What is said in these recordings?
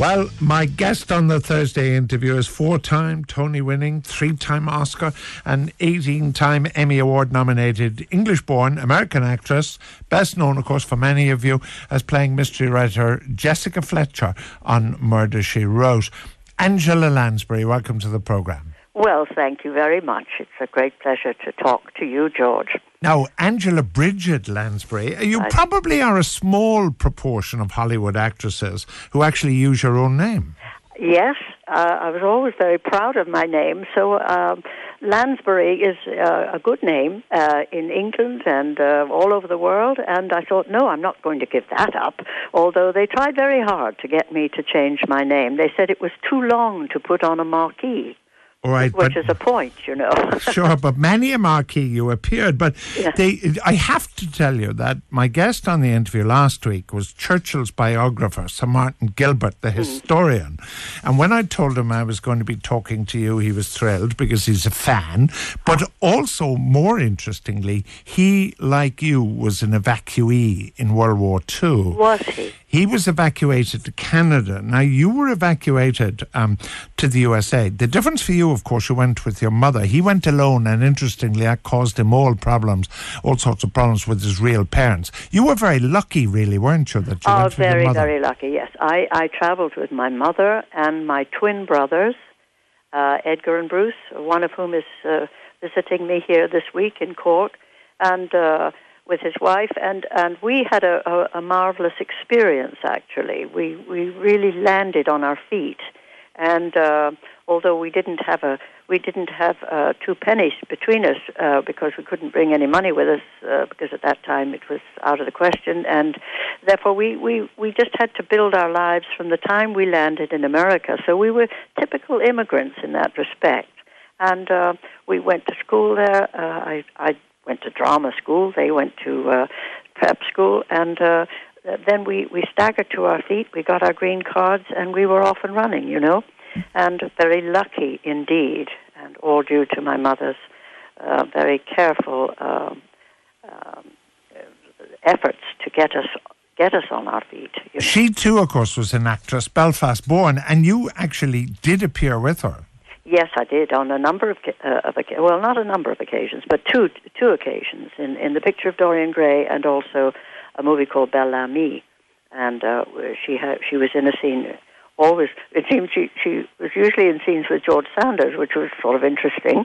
Well, my guest on the Thursday interview is four time Tony winning, three time Oscar, and 18 time Emmy Award nominated English born American actress, best known, of course, for many of you as playing mystery writer Jessica Fletcher on Murder She Wrote. Angela Lansbury, welcome to the programme. Well, thank you very much. It's a great pleasure to talk to you, George. Now, Angela Bridget Lansbury, you I, probably are a small proportion of Hollywood actresses who actually use your own name. Yes, uh, I was always very proud of my name. So, um, Lansbury is uh, a good name uh, in England and uh, all over the world, and I thought, no, I'm not going to give that up. Although they tried very hard to get me to change my name. They said it was too long to put on a marquee. All right, which is a point, you know. sure, but many a marquee you appeared. But yeah. they, I have to tell you that my guest on the interview last week was Churchill's biographer, Sir Martin Gilbert, the hmm. historian. Mm. And when I told him I was going to be talking to you, he was thrilled because he's a fan. But also, more interestingly, he, like you, was an evacuee in World War II. Was he? He was evacuated to Canada. Now, you were evacuated um, to the USA. The difference for you, of course, you went with your mother. He went alone, and interestingly, that caused him all problems, all sorts of problems with his real parents. You were very lucky, really, weren't you? That you oh, went very, with very lucky. Yes, I I travelled with my mother and my twin brothers, uh, Edgar and Bruce, one of whom is uh, visiting me here this week in Cork, and. Uh, with his wife, and, and we had a, a, a marvelous experience. Actually, we we really landed on our feet, and uh, although we didn't have a we didn't have uh, two pennies between us uh, because we couldn't bring any money with us uh, because at that time it was out of the question, and therefore we, we, we just had to build our lives from the time we landed in America. So we were typical immigrants in that respect, and uh, we went to school there. Uh, I I went to drama school. They went to uh, prep school, and uh, then we we staggered to our feet. We got our green cards, and we were off and running. You know, and very lucky indeed, and all due to my mother's uh, very careful um, um, efforts to get us get us on our feet. You know? She too, of course, was an actress, Belfast born, and you actually did appear with her. Yes, I did on a number of, uh, of well, not a number of occasions, but two two occasions in in the picture of Dorian Gray and also a movie called Bel Ami, and uh, she had she was in a scene. Always, it seemed she she was usually in scenes with George Sanders, which was sort of interesting,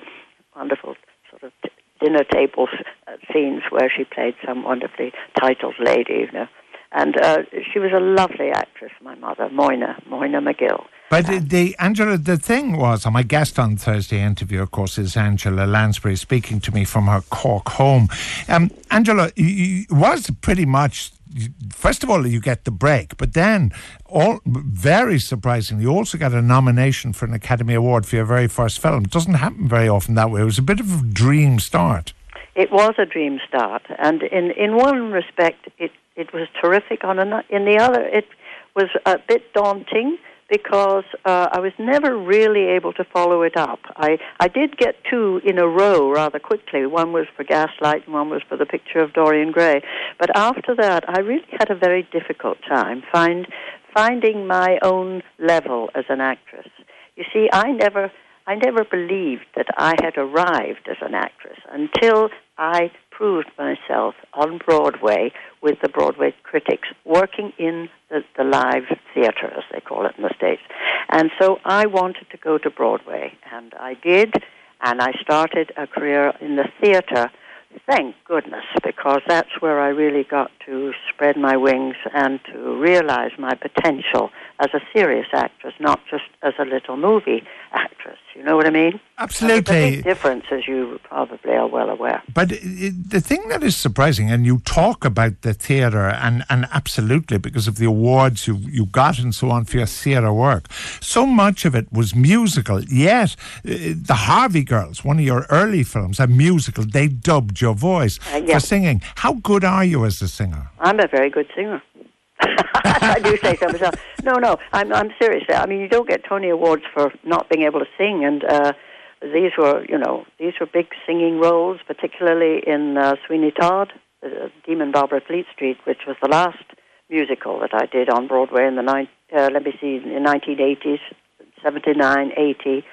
wonderful sort of t- dinner table uh, scenes where she played some wonderfully titled lady, you know. And uh, she was a lovely actress, my mother, Moyna, Moyna McGill. But the, the Angela, the thing was, my guest on Thursday interview, of course, is Angela Lansbury speaking to me from her Cork home. Um, Angela was pretty much first of all, you get the break, but then, all very surprisingly, you also got a nomination for an Academy Award for your very first film. It doesn't happen very often that way. It was a bit of a dream start. It was a dream start, and in in one respect, it it was terrific. On an, in the other, it was a bit daunting because uh, I was never really able to follow it up. I, I did get two in a row rather quickly. One was for Gaslight and one was for the picture of Dorian Gray. But after that, I really had a very difficult time find, finding my own level as an actress. You see, I never, I never believed that I had arrived as an actress until I proved myself on Broadway with the Broadway critics, working in the, the live theater, as they call it in the States. And so I wanted to go to Broadway, and I did, and I started a career in the theater. Thank goodness, because that's where I really got to spread my wings and to realize my potential as a serious actress, not just as a little movie actress. You know what I mean? Absolutely. a big difference, as you probably are well aware. But it, the thing that is surprising, and you talk about the theatre, and, and absolutely because of the awards you you got and so on for your theatre work, so much of it was musical. Yet, uh, the Harvey Girls, one of your early films, a musical, they dubbed your voice uh, yeah. for singing. How good are you as a singer? I'm a very good singer. I do say so myself. No, no, I'm I'm serious. I mean, you don't get Tony Awards for not being able to sing, and uh, these were, you know, these were big singing roles, particularly in uh, Sweeney Todd, uh, Demon Barber Fleet Street, which was the last musical that I did on Broadway in the ni- uh, let me see, in the 1980s, 79, 80.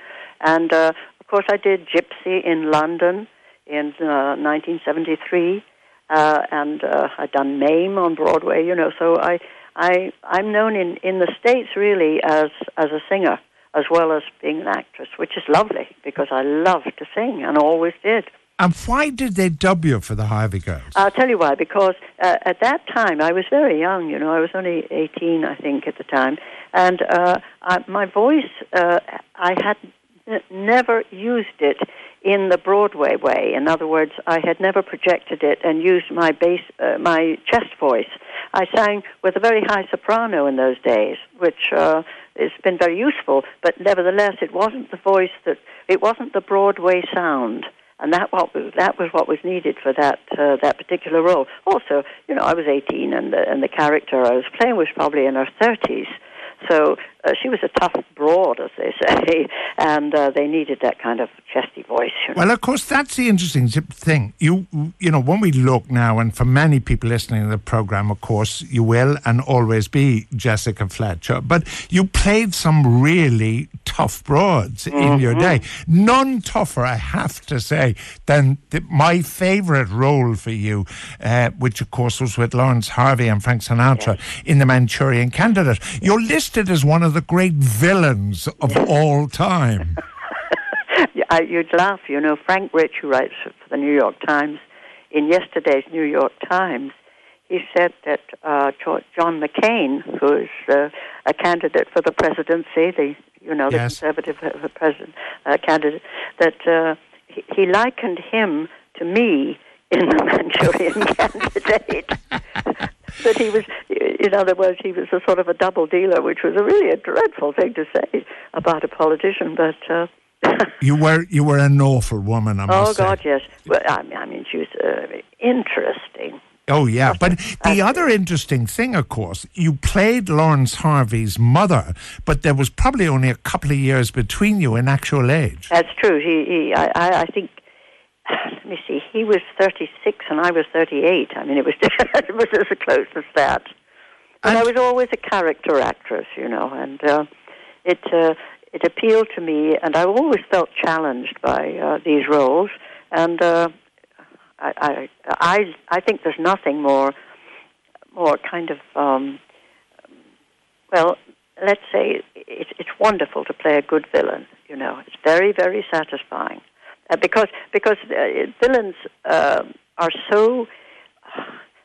And uh, of course, I did Gypsy in London in uh, 1973. Uh, and uh, I'd done Mame on Broadway, you know. So I, I, I'm known in, in the states really as as a singer as well as being an actress, which is lovely because I love to sing and always did. And why did they dub you for the Harvey Girls? I'll tell you why. Because uh, at that time, I was very young. You know, I was only 18, I think, at the time, and uh, I, my voice, uh, I had n- never used it in the Broadway way. In other words, I had never projected it and used my bass, uh, my chest voice. I sang with a very high soprano in those days, which uh, has been very useful. But nevertheless, it wasn't the voice that it wasn't the Broadway sound and that what that was what was needed for that uh, that particular role. Also, you know, I was 18, and the, and the character I was playing was probably in her 30s. So uh, she was a tough broad, as they say, and uh, they needed that kind of chesty voice. You know? Well, of course, that's the interesting thing. You, you know, when we look now, and for many people listening to the program, of course, you will and always be Jessica Fletcher. But you played some really tough broads mm-hmm. in your day. None tougher, I have to say, than the, my favourite role for you, uh, which of course was with Laurence Harvey and Frank Sinatra yes. in The Manchurian Candidate. You're listed as one of of the great villains of all time. you'd laugh. You know, Frank Rich, who writes for the New York Times, in yesterday's New York Times, he said that uh, John McCain, who is uh, a candidate for the presidency, the you know the yes. conservative uh, president uh, candidate, that uh, he, he likened him to me in the Manchurian candidate. that he was, in other words, he was a sort of a double dealer, which was a really a dreadful thing to say about a politician. But uh, you were you were an awful woman. I must oh God, yes. Well, I mean, I mean, she was uh, interesting. Oh yeah, but the other interesting thing, of course, you played Laurence Harvey's mother, but there was probably only a couple of years between you in actual age. That's true. He, he I, I think let me see, he was 36 and I was 38. I mean, it was, it was as close as that. But I was always a character actress, you know, and uh, it uh, it appealed to me, and I always felt challenged by uh, these roles. And uh, I, I I I think there's nothing more more kind of um, well, let's say it's it's wonderful to play a good villain. You know, it's very very satisfying uh, because because uh, villains uh, are so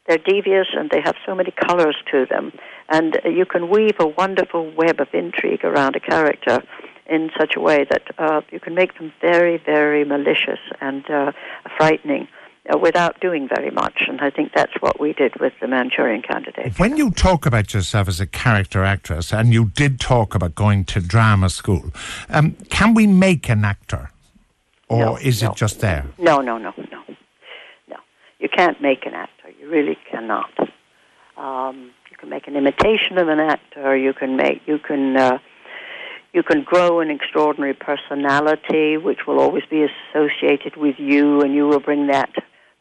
they're devious and they have so many colors to them, and you can weave a wonderful web of intrigue around a character in such a way that uh, you can make them very, very malicious and uh, frightening. Uh, without doing very much, and I think that's what we did with the Manchurian Candidate. When you talk about yourself as a character actress, and you did talk about going to drama school, um, can we make an actor? Or no, is no. it just there? No, no, no, no. No. You can't make an actor. Really cannot. Um, you can make an imitation of an actor. You can make, you can, uh, you can grow an extraordinary personality, which will always be associated with you, and you will bring that,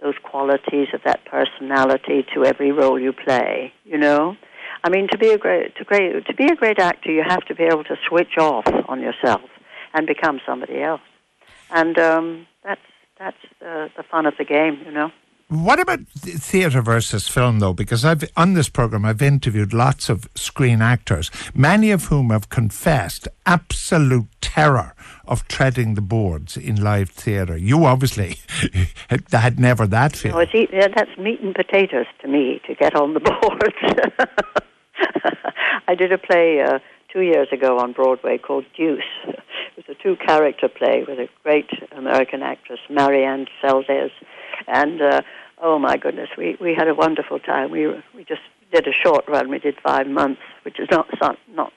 those qualities of that personality to every role you play. You know, I mean, to be a great, to great, to be a great actor, you have to be able to switch off on yourself and become somebody else and um, that's that's uh, the fun of the game, you know. What about theatre versus film, though? Because I've on this program I've interviewed lots of screen actors, many of whom have confessed absolute terror of treading the boards in live theatre. You obviously had never that feeling. No, it's eat, yeah, that's meat and potatoes to me to get on the boards. I did a play uh, two years ago on Broadway called Deuce It was a two character play with a great American actress, Marian Seldes. And uh, oh my goodness, we, we had a wonderful time. We, we just did a short run. We did five months, which is not, not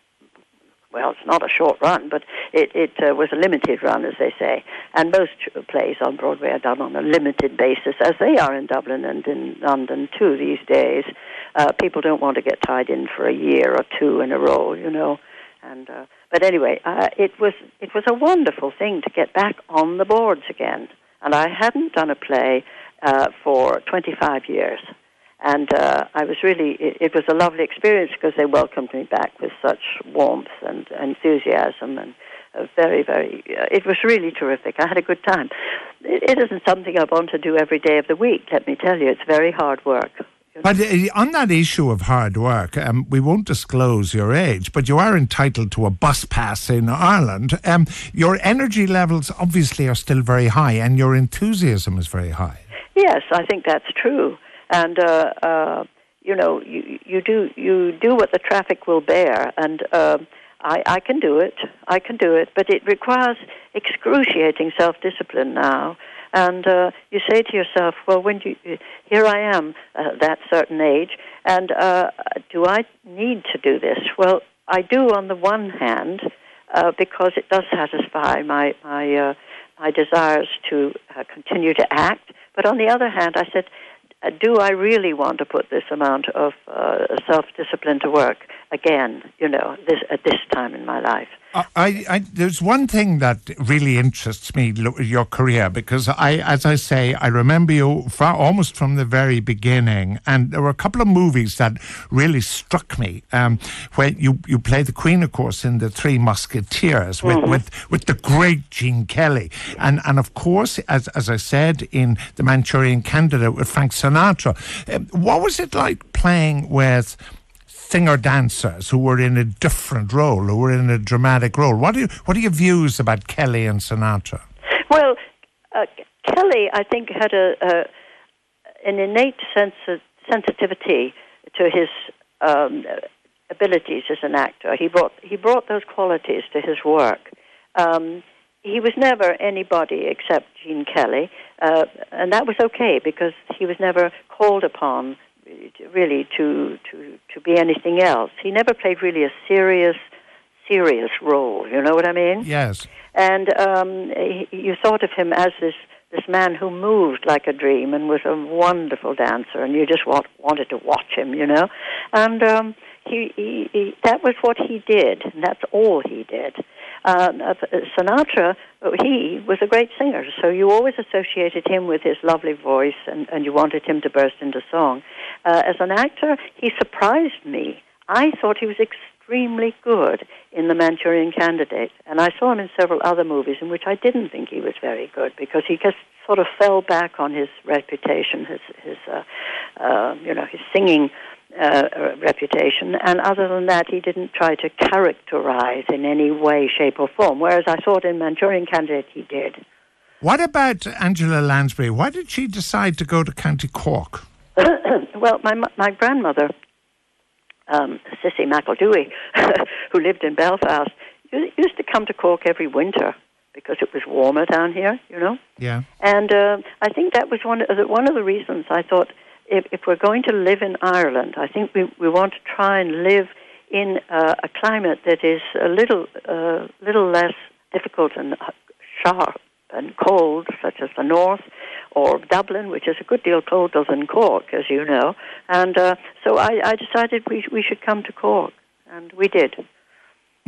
well, it's not a short run, but it, it uh, was a limited run, as they say. And most plays on Broadway are done on a limited basis, as they are in Dublin and in London too these days. Uh, people don't want to get tied in for a year or two in a row, you know. And uh, but anyway, uh, it was it was a wonderful thing to get back on the boards again. And I hadn't done a play uh, for 25 years, and uh, I was really, it, it was a lovely experience because they welcomed me back with such warmth and enthusiasm and very, very, uh, it was really terrific. I had a good time. It, it isn't something I want to do every day of the week, let me tell you. It's very hard work. But uh, on that issue of hard work, um, we won't disclose your age, but you are entitled to a bus pass in Ireland. Um, your energy levels obviously are still very high, and your enthusiasm is very high. Yes, I think that's true. And uh, uh, you know, you, you do you do what the traffic will bear, and uh, I, I can do it. I can do it, but it requires excruciating self-discipline now. And uh, you say to yourself, well, when you, here I am, uh, that certain age, and uh, do I need to do this? Well, I do on the one hand, uh, because it does satisfy my my uh, my desires to uh, continue to act. But on the other hand, I said, do I really want to put this amount of uh, self discipline to work again? You know, this at this time in my life. I, I, there's one thing that really interests me, your career, because I, as I say, I remember you from, almost from the very beginning, and there were a couple of movies that really struck me. Um, when you, you play the Queen, of course, in the Three Musketeers with, mm-hmm. with, with the great Gene Kelly, and and of course, as as I said, in the Manchurian Candidate with Frank Sinatra. Um, what was it like playing with? Singer dancers who were in a different role, who were in a dramatic role. What do you, what are your views about Kelly and Sinatra? Well, uh, Kelly, I think, had a, a an innate sense of sensitivity to his um, abilities as an actor. He brought he brought those qualities to his work. Um, he was never anybody except Gene Kelly, uh, and that was okay because he was never called upon really to to to be anything else. He never played really a serious serious role. You know what I mean? Yes. And um, he, you thought of him as this this man who moved like a dream and was a wonderful dancer, and you just want, wanted to watch him. You know, and um, he, he, he that was what he did, and that's all he did. Uh, Sinatra, he was a great singer, so you always associated him with his lovely voice, and, and you wanted him to burst into song. Uh, as an actor, he surprised me. I thought he was extremely good in The Manchurian Candidate, and I saw him in several other movies in which I didn't think he was very good because he just sort of fell back on his reputation, his his uh, uh, you know his singing uh, reputation, and other than that, he didn't try to characterize in any way, shape, or form. Whereas I thought in Manchurian Candidate he did. What about Angela Lansbury? Why did she decide to go to County Cork? well, my my grandmother, um, Sissy McEldewy, who lived in Belfast, used to come to Cork every winter because it was warmer down here, you know. Yeah. And uh, I think that was one of the, one of the reasons I thought if, if we're going to live in Ireland, I think we, we want to try and live in uh, a climate that is a little uh, little less difficult and sharp and cold, such as the north, or Dublin, which is a good deal colder than Cork, as you know. And uh, so I, I decided we we should come to Cork, and we did.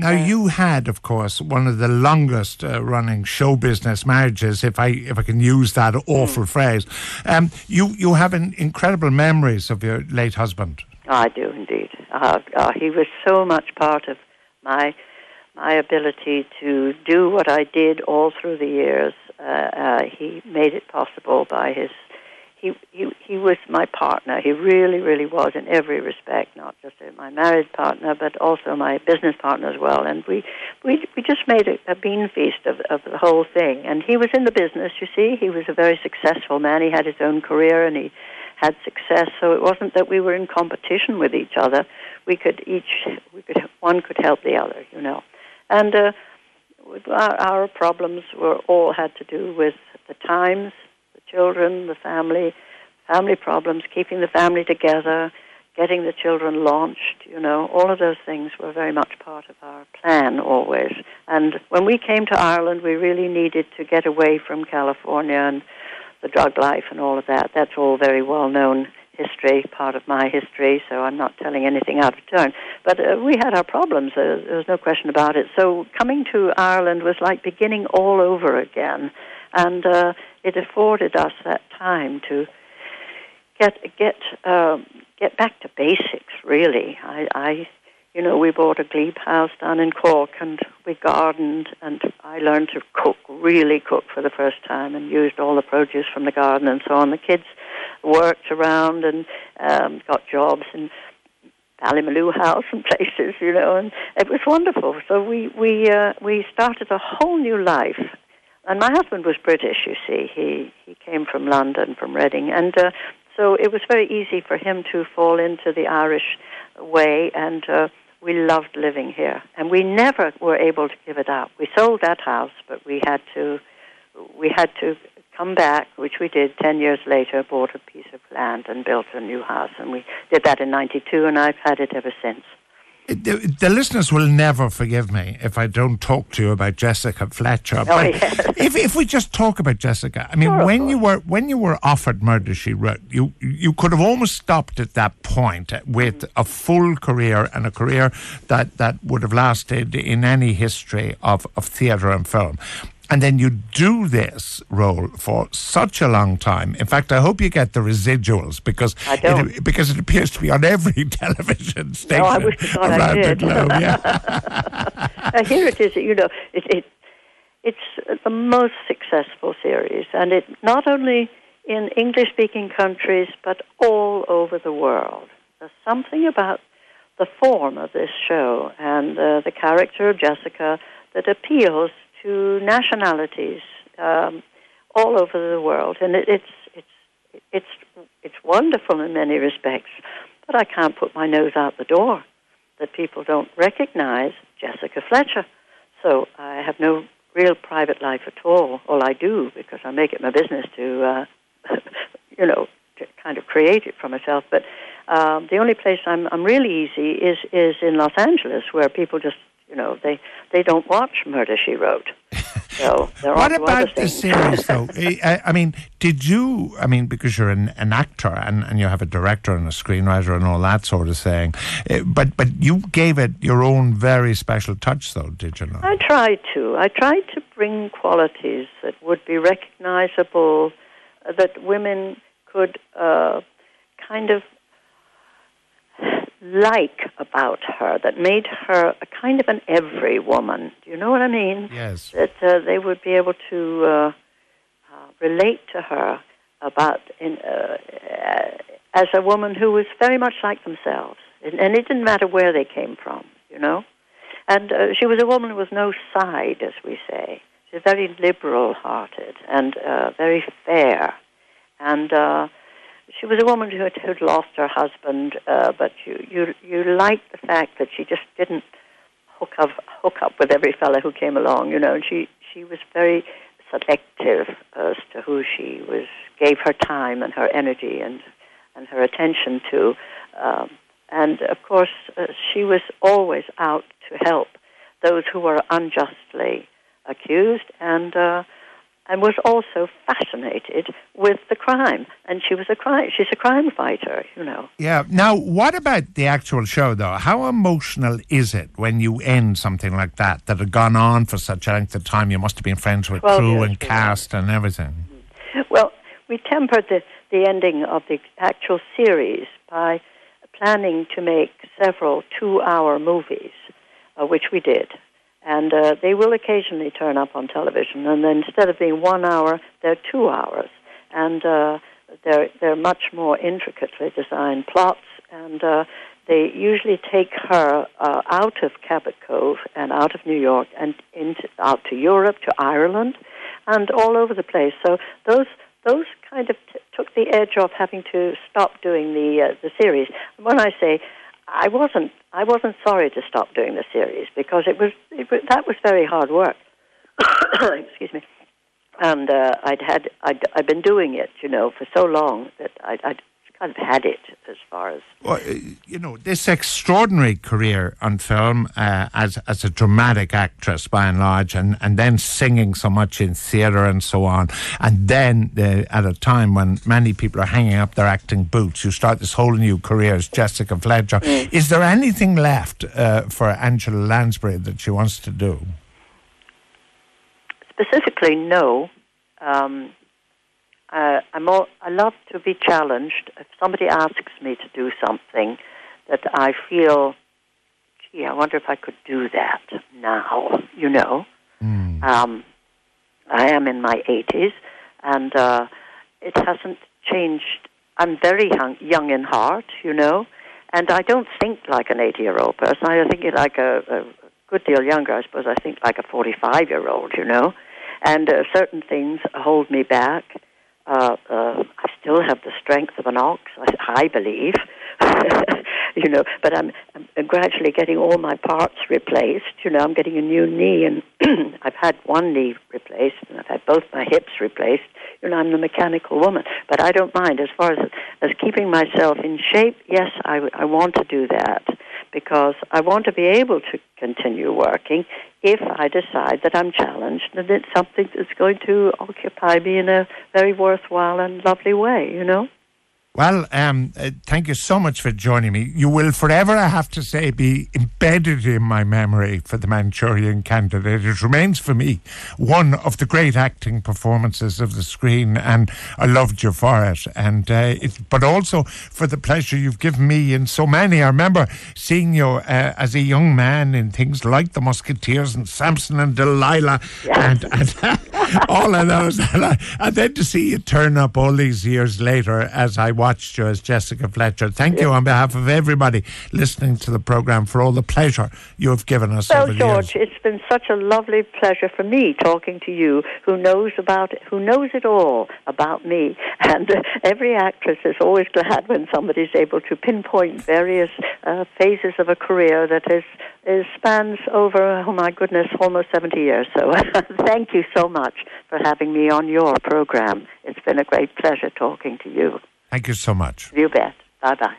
Now you had, of course, one of the longest uh, running show business marriages, if I if I can use that awful mm. phrase. Um, you you have an incredible memories of your late husband. I do indeed. Uh, uh, he was so much part of my my ability to do what I did all through the years. Uh, uh, he made it possible by his he, he he was my partner. He really, really was in every respect, not just my married partner, but also my business partner as well. And we we we just made a, a bean feast of of the whole thing. And he was in the business. You see, he was a very successful man. He had his own career, and he had success. So it wasn't that we were in competition with each other. We could each we could one could help the other, you know. And uh, our, our problems were all had to do with the times children, the family, family problems, keeping the family together, getting the children launched, you know, all of those things were very much part of our plan always. And when we came to Ireland, we really needed to get away from California and the drug life and all of that. That's all very well known history, part of my history, so I'm not telling anything out of turn. But uh, we had our problems, uh, was no question about it. So coming to Ireland was like beginning all over again. And uh, it afforded us that time to get get um, get back to basics. Really, I, I you know, we bought a glebe house down in Cork and we gardened and I learned to cook, really cook for the first time and used all the produce from the garden and so on. The kids worked around and um, got jobs in Ballymaloe House and places, you know, and it was wonderful. So we we uh, we started a whole new life. And my husband was British, you see. He he came from London, from Reading, and uh, so it was very easy for him to fall into the Irish way and. Uh, we loved living here, and we never were able to give it up. We sold that house, but we had to we had to come back, which we did 10 years later, bought a piece of land and built a new house. And we did that in 92, and I've had it ever since. The, the, listeners will never forgive me if I don't talk to you about Jessica Fletcher. Oh, but yes. if if we just talk about Jessica, I mean, sure, when you were when you were offered Murder She Wrote, you you could have almost stopped at that point with a full career and a career that that would have lasted in any history of of theatre and film and then you do this role for such a long time. In fact, I hope you get the residuals because it, because it appears to be on every television station no, I wish around I the globe. Yeah. here it is. You know, it, it it's the most successful series, and it not only in English-speaking countries but all over the world. There's something about the form of this show and uh, the character of Jessica that appeals to nationalities um, all over the world, and it, it's it's it's it's wonderful in many respects. But I can't put my nose out the door that people don't recognize Jessica Fletcher. So I have no real private life at all. All I do because I make it my business to, uh, you know, to kind of create it for myself. But um, the only place I'm I'm really easy is is in Los Angeles, where people just you know, they they don't watch Murder She Wrote. So what about the series, though? I, I, mean, did you? I mean, because you're an, an actor and, and you have a director and a screenwriter and all that sort of thing, eh, but but you gave it your own very special touch, though, did you not? I tried to. I tried to bring qualities that would be recognizable, that women could uh, kind of like about her that made her a kind of an every woman. Do you know what I mean? Yes. That uh, they would be able to uh, uh, relate to her about in, uh, as a woman who was very much like themselves, and, and it didn't matter where they came from. You know, and uh, she was a woman with no side, as we say. She's very liberal-hearted and uh, very fair, and she was a woman who had, who'd lost her husband, uh, but you, you you liked the fact that she just didn't hook up hook up with every fellow who came along, you know. And she she was very selective as to who she was gave her time and her energy and and her attention to. Um, and of course, uh, she was always out to help those who were unjustly accused and. Uh, and was also fascinated with the crime. And she was a crime. She's a crime fighter, you know. Yeah. Now, what about the actual show, though? How emotional is it when you end something like that that had gone on for such a length of time? You must have been friends with crew and cast and everything. Well, we tempered the the ending of the actual series by planning to make several two-hour movies, uh, which we did and uh, they will occasionally turn up on television. And then instead of being one hour, they're two hours, and uh, they're they're much more intricately designed plots, and uh, they usually take her uh, out of Cabot Cove and out of New York and into out to Europe, to Ireland, and all over the place. So those those kind of t- took the edge off having to stop doing the uh, the series. When I say I wasn't I wasn't sorry to stop doing the series because it was, it was that was very hard work. Excuse me. And uh, I'd had I'd, I'd been doing it, you know, for so long that I'd, I'd of had it as far as. Well, uh, you know, this extraordinary career on film uh, as as a dramatic actress by and large, and, and then singing so much in theatre and so on, and then uh, at a time when many people are hanging up their acting boots, you start this whole new career as Jessica Fletcher. Mm. Is there anything left uh, for Angela Lansbury that she wants to do? Specifically, no. Um, uh, I'm all, I love to be challenged. If somebody asks me to do something that I feel, gee, I wonder if I could do that now. You know, Mm. um, I am in my 80s, and uh, it hasn't changed. I'm very young, young in heart, you know, and I don't think like an 80 year old person. I think like a, a good deal younger, I suppose. I think like a 45 year old, you know, and uh, certain things hold me back. Uh, uh, I still have the strength of an ox, I, I believe, you know, but I'm, I'm gradually getting all my parts replaced. You know, I'm getting a new knee, and I've had one knee replaced, and I've had both my hips replaced. You know, I'm the mechanical woman, but I don't mind as far as as keeping myself in shape. Yes, I, I want to do that because I want to be able to continue working if I decide that I'm challenged and it's something that's going to occupy me in a very worthwhile and lovely way. You know. Well, um, uh, thank you so much for joining me. You will forever, I have to say, be embedded in my memory for the Manchurian Candidate. It remains for me one of the great acting performances of the screen, and I loved you for it. And uh, it, but also for the pleasure you've given me in so many. I remember seeing you uh, as a young man in things like The Musketeers and Samson and Delilah, and, and all of those, and, and then to see you turn up all these years later as I watched you as Jessica Fletcher. Thank you on behalf of everybody listening to the program for all the pleasure you have given us Well, over the George, it's been such a lovely pleasure for me talking to you, who knows about who knows it all about me. And uh, every actress is always glad when somebody's able to pinpoint various uh, phases of a career that is, is spans over, oh my goodness, almost seventy years. So, thank you so much for having me on your program. It's been a great pleasure talking to you. Thank you so much. You bet. Bye bye.